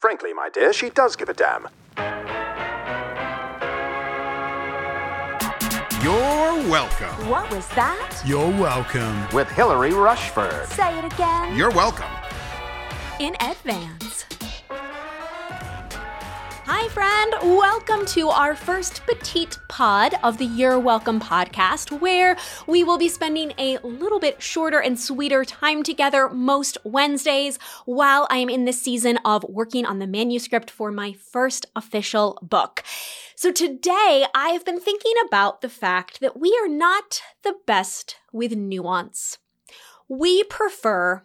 Frankly, my dear, she does give a damn. You're welcome. What was that? You're welcome. with Hilary Rushford. Say it again. You're welcome. in advance. Friend. Welcome to our first petite pod of the You're Welcome podcast, where we will be spending a little bit shorter and sweeter time together most Wednesdays while I am in this season of working on the manuscript for my first official book. So today I have been thinking about the fact that we are not the best with nuance. We prefer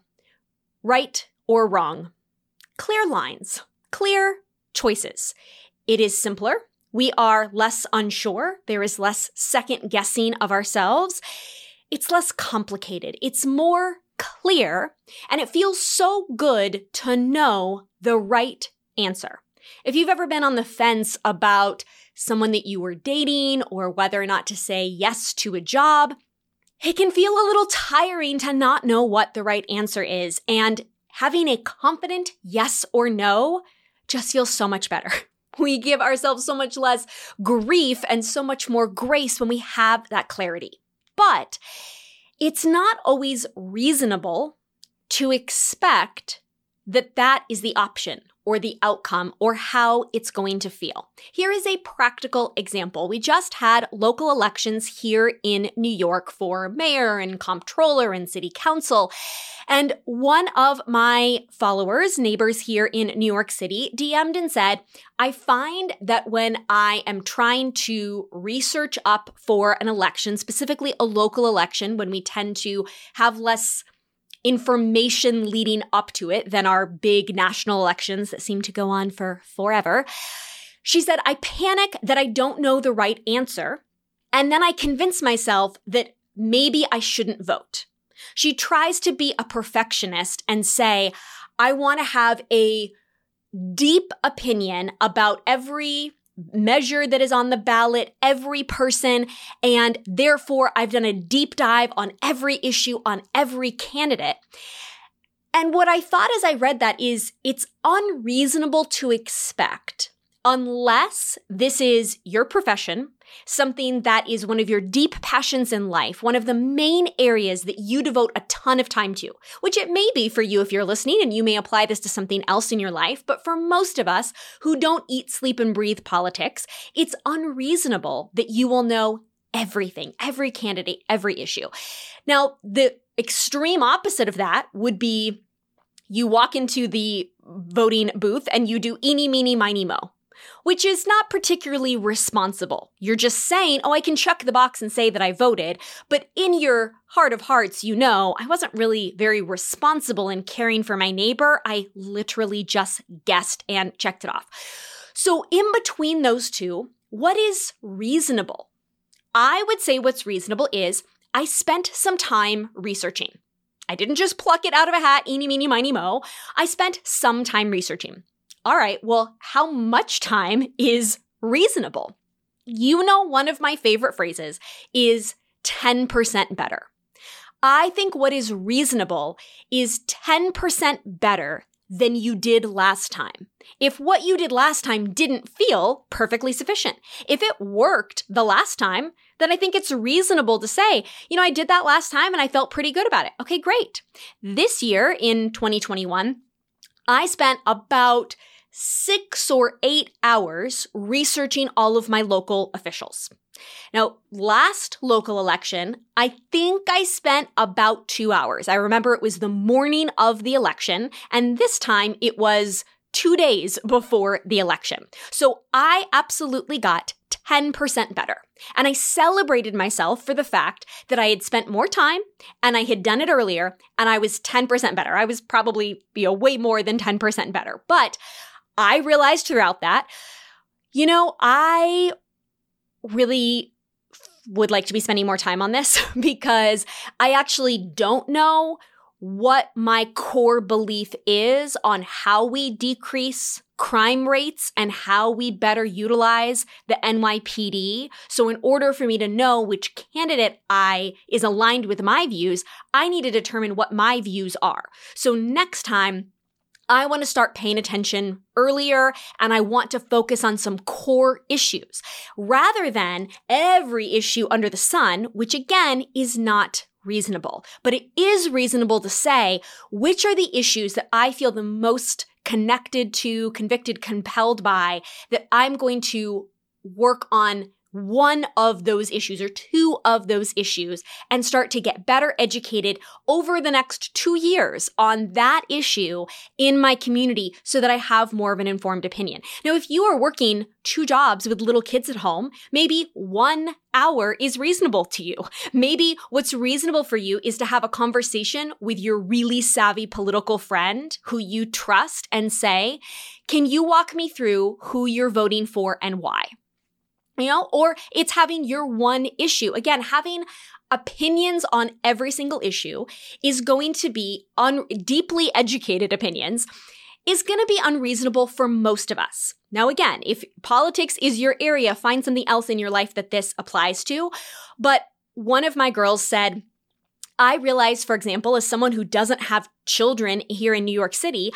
right or wrong, clear lines, clear choices. It is simpler. We are less unsure. There is less second guessing of ourselves. It's less complicated. It's more clear. And it feels so good to know the right answer. If you've ever been on the fence about someone that you were dating or whether or not to say yes to a job, it can feel a little tiring to not know what the right answer is. And having a confident yes or no just feels so much better. We give ourselves so much less grief and so much more grace when we have that clarity. But it's not always reasonable to expect that that is the option or the outcome or how it's going to feel. Here is a practical example. We just had local elections here in New York for mayor and comptroller and city council. And one of my followers, neighbors here in New York City, DM'd and said, I find that when I am trying to research up for an election, specifically a local election, when we tend to have less information leading up to it than our big national elections that seem to go on for forever. She said, I panic that I don't know the right answer. And then I convince myself that maybe I shouldn't vote. She tries to be a perfectionist and say, I want to have a deep opinion about every measure that is on the ballot, every person, and therefore I've done a deep dive on every issue, on every candidate. And what I thought as I read that is it's unreasonable to expect, unless this is your profession, something that is one of your deep passions in life, one of the main areas that you devote a ton of time to, which it may be for you if you're listening and you may apply this to something else in your life. But for most of us who don't eat, sleep, and breathe politics, it's unreasonable that you will know everything, every candidate, every issue. Now, the extreme opposite of that would be you walk into the voting booth and you do eeny, meeny, miny, mo which is not particularly responsible. You're just saying, oh, I can check the box and say that I voted, but in your heart of hearts, you know, I wasn't really very responsible in caring for my neighbor. I literally just guessed and checked it off. So, in between those two, what is reasonable? I would say what's reasonable is I spent some time researching. I didn't just pluck it out of a hat, eeny, meeny, miny, mo. I spent some time researching all right, well, how much time is reasonable? You know, one of my favorite phrases is 10% better. I think what is reasonable is 10% better than you did last time. If what you did last time didn't feel perfectly sufficient, if it worked the last time, then I think it's reasonable to say, you know, I did that last time and I felt pretty good about it. Okay, great. This year in 2021, I spent about six or eight hours researching all of my local officials. Now, last local election, I think I spent about two hours. I remember it was the morning of the election, and this time it was two days before the election. So I absolutely got 10% better. And I celebrated myself for the fact that I had spent more time and I had done it earlier and I was 10% better. I was probably, you know, way more than 10% better. But I realized throughout that, you know, I really would like to be spending more time on this because I actually don't know what my core belief is on how we decrease crime rates and how we better utilize the NYPD. So in order for me to know which candidate I is aligned with my views, I need to determine what my views are. So next time I want to start paying attention earlier and I want to focus on some core issues rather than every issue under the sun, which again is not reasonable. But it is reasonable to say which are the issues that I feel the most connected to, convicted, compelled by that I'm going to work on one of those issues or two of those issues and start to get better educated over the next two years on that issue in my community so that I have more of an informed opinion. Now, if you are working two jobs with little kids at home, maybe one hour is reasonable to you. Maybe what's reasonable for you is to have a conversation with your really savvy political friend who you trust and say, can you walk me through who you're voting for and why? You know, or it's having your one issue. Again, having opinions on every single issue is going to be un- deeply educated opinions is going to be unreasonable for most of us. Now, again, if politics is your area, find something else in your life that this applies to. But one of my girls said, I realize, for example, as someone who doesn't have children here in New York City,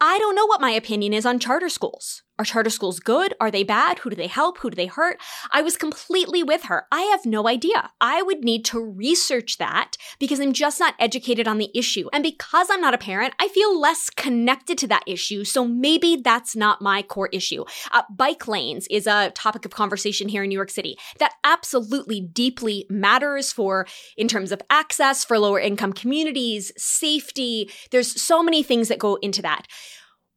I don't know what my opinion is on charter schools. Are charter schools good? Are they bad? Who do they help? Who do they hurt? I was completely with her. I have no idea. I would need to research that because I'm just not educated on the issue. And because I'm not a parent, I feel less connected to that issue. So maybe that's not my core issue. Uh, bike lanes is a topic of conversation here in New York City that absolutely deeply matters for in terms of access for lower income communities, safety. There's so many things that go into that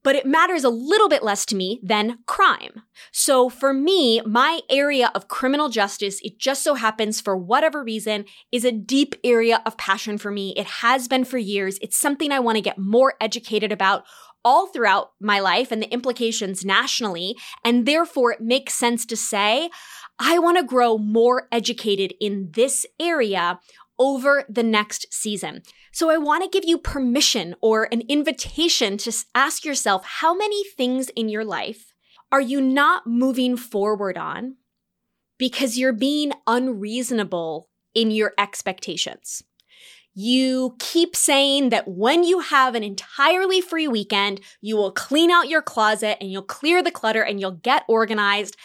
but it matters a little bit less to me than crime. So for me, my area of criminal justice, it just so happens for whatever reason, is a deep area of passion for me. It has been for years. It's something I want to get more educated about all throughout my life and the implications nationally. And therefore, it makes sense to say, I want to grow more educated in this area over the next season. So I want to give you permission or an invitation to ask yourself how many things in your life are you not moving forward on because you're being unreasonable in your expectations? You keep saying that when you have an entirely free weekend, you will clean out your closet and you'll clear the clutter and you'll get organized.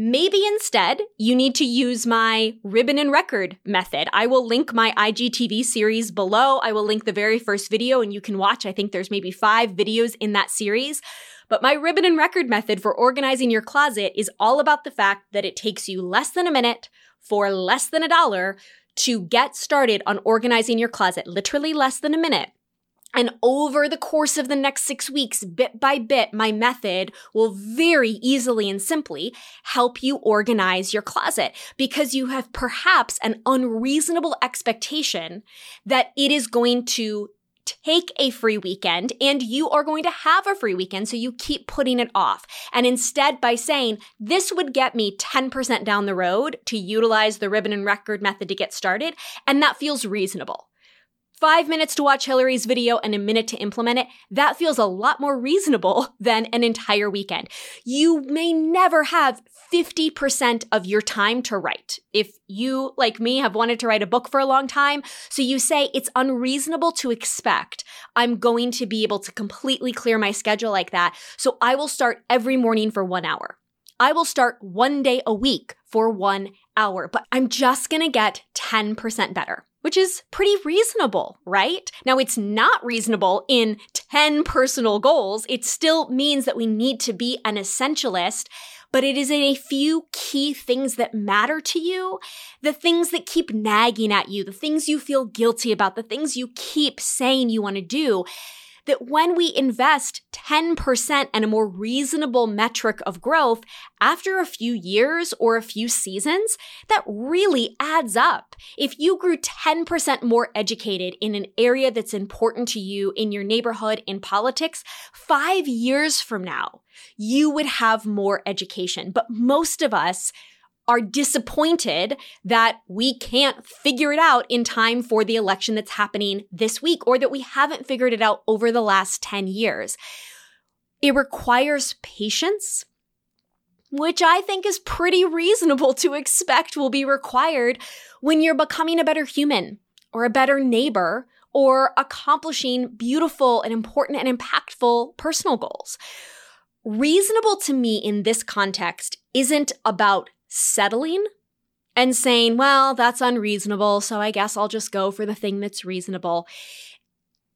Maybe instead you need to use my ribbon and record method. I will link my IGTV series below. I will link the very first video and you can watch. I think there's maybe five videos in that series. But my ribbon and record method for organizing your closet is all about the fact that it takes you less than a minute for less than a dollar to get started on organizing your closet, literally less than a minute. And over the course of the next six weeks, bit by bit, my method will very easily and simply help you organize your closet because you have perhaps an unreasonable expectation that it is going to take a free weekend and you are going to have a free weekend. So you keep putting it off. And instead, by saying this would get me 10% down the road to utilize the ribbon and record method to get started. And that feels reasonable five minutes to watch Hilary's video and a minute to implement it, that feels a lot more reasonable than an entire weekend. You may never have 50% of your time to write. If you, like me, have wanted to write a book for a long time, so you say it's unreasonable to expect I'm going to be able to completely clear my schedule like that. So I will start every morning for one hour. I will start one day a week for one hour, but I'm just gonna get 10% better which is pretty reasonable, right? Now, it's not reasonable in 10 personal goals. It still means that we need to be an essentialist, but it is in a few key things that matter to you, the things that keep nagging at you, the things you feel guilty about, the things you keep saying you want to do that when we invest 10% and a more reasonable metric of growth after a few years or a few seasons, that really adds up. If you grew 10% more educated in an area that's important to you in your neighborhood, in politics, five years from now, you would have more education. But most of us are disappointed that we can't figure it out in time for the election that's happening this week or that we haven't figured it out over the last 10 years. It requires patience, which I think is pretty reasonable to expect will be required when you're becoming a better human or a better neighbor or accomplishing beautiful and important and impactful personal goals. Reasonable to me in this context isn't about settling and saying, well, that's unreasonable, so I guess I'll just go for the thing that's reasonable.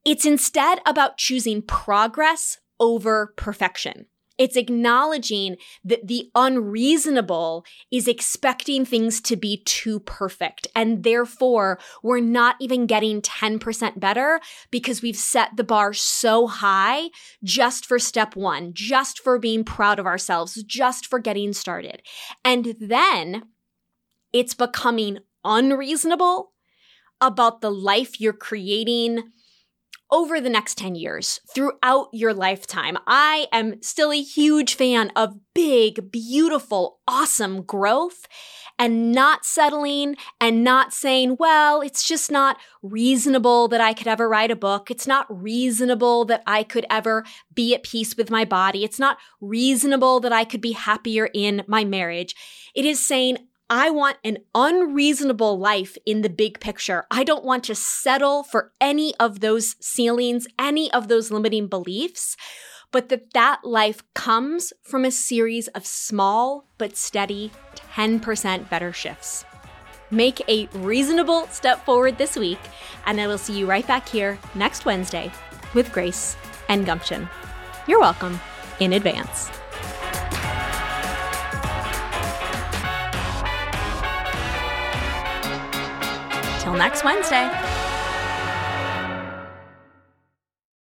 It's instead about choosing progress over perfection. It's acknowledging that the unreasonable is expecting things to be too perfect. And therefore, we're not even getting 10% better because we've set the bar so high just for step one, just for being proud of ourselves, just for getting started. And then it's becoming unreasonable about the life you're creating over the next 10 years, throughout your lifetime. I am still a huge fan of big, beautiful, awesome growth and not settling and not saying, well, it's just not reasonable that I could ever write a book. It's not reasonable that I could ever be at peace with my body. It's not reasonable that I could be happier in my marriage. It is saying, I want an unreasonable life in the big picture. I don't want to settle for any of those ceilings, any of those limiting beliefs, but that that life comes from a series of small but steady 10% better shifts. Make a reasonable step forward this week, and I will see you right back here next Wednesday with grace and gumption. You're welcome in advance. Till next Wednesday.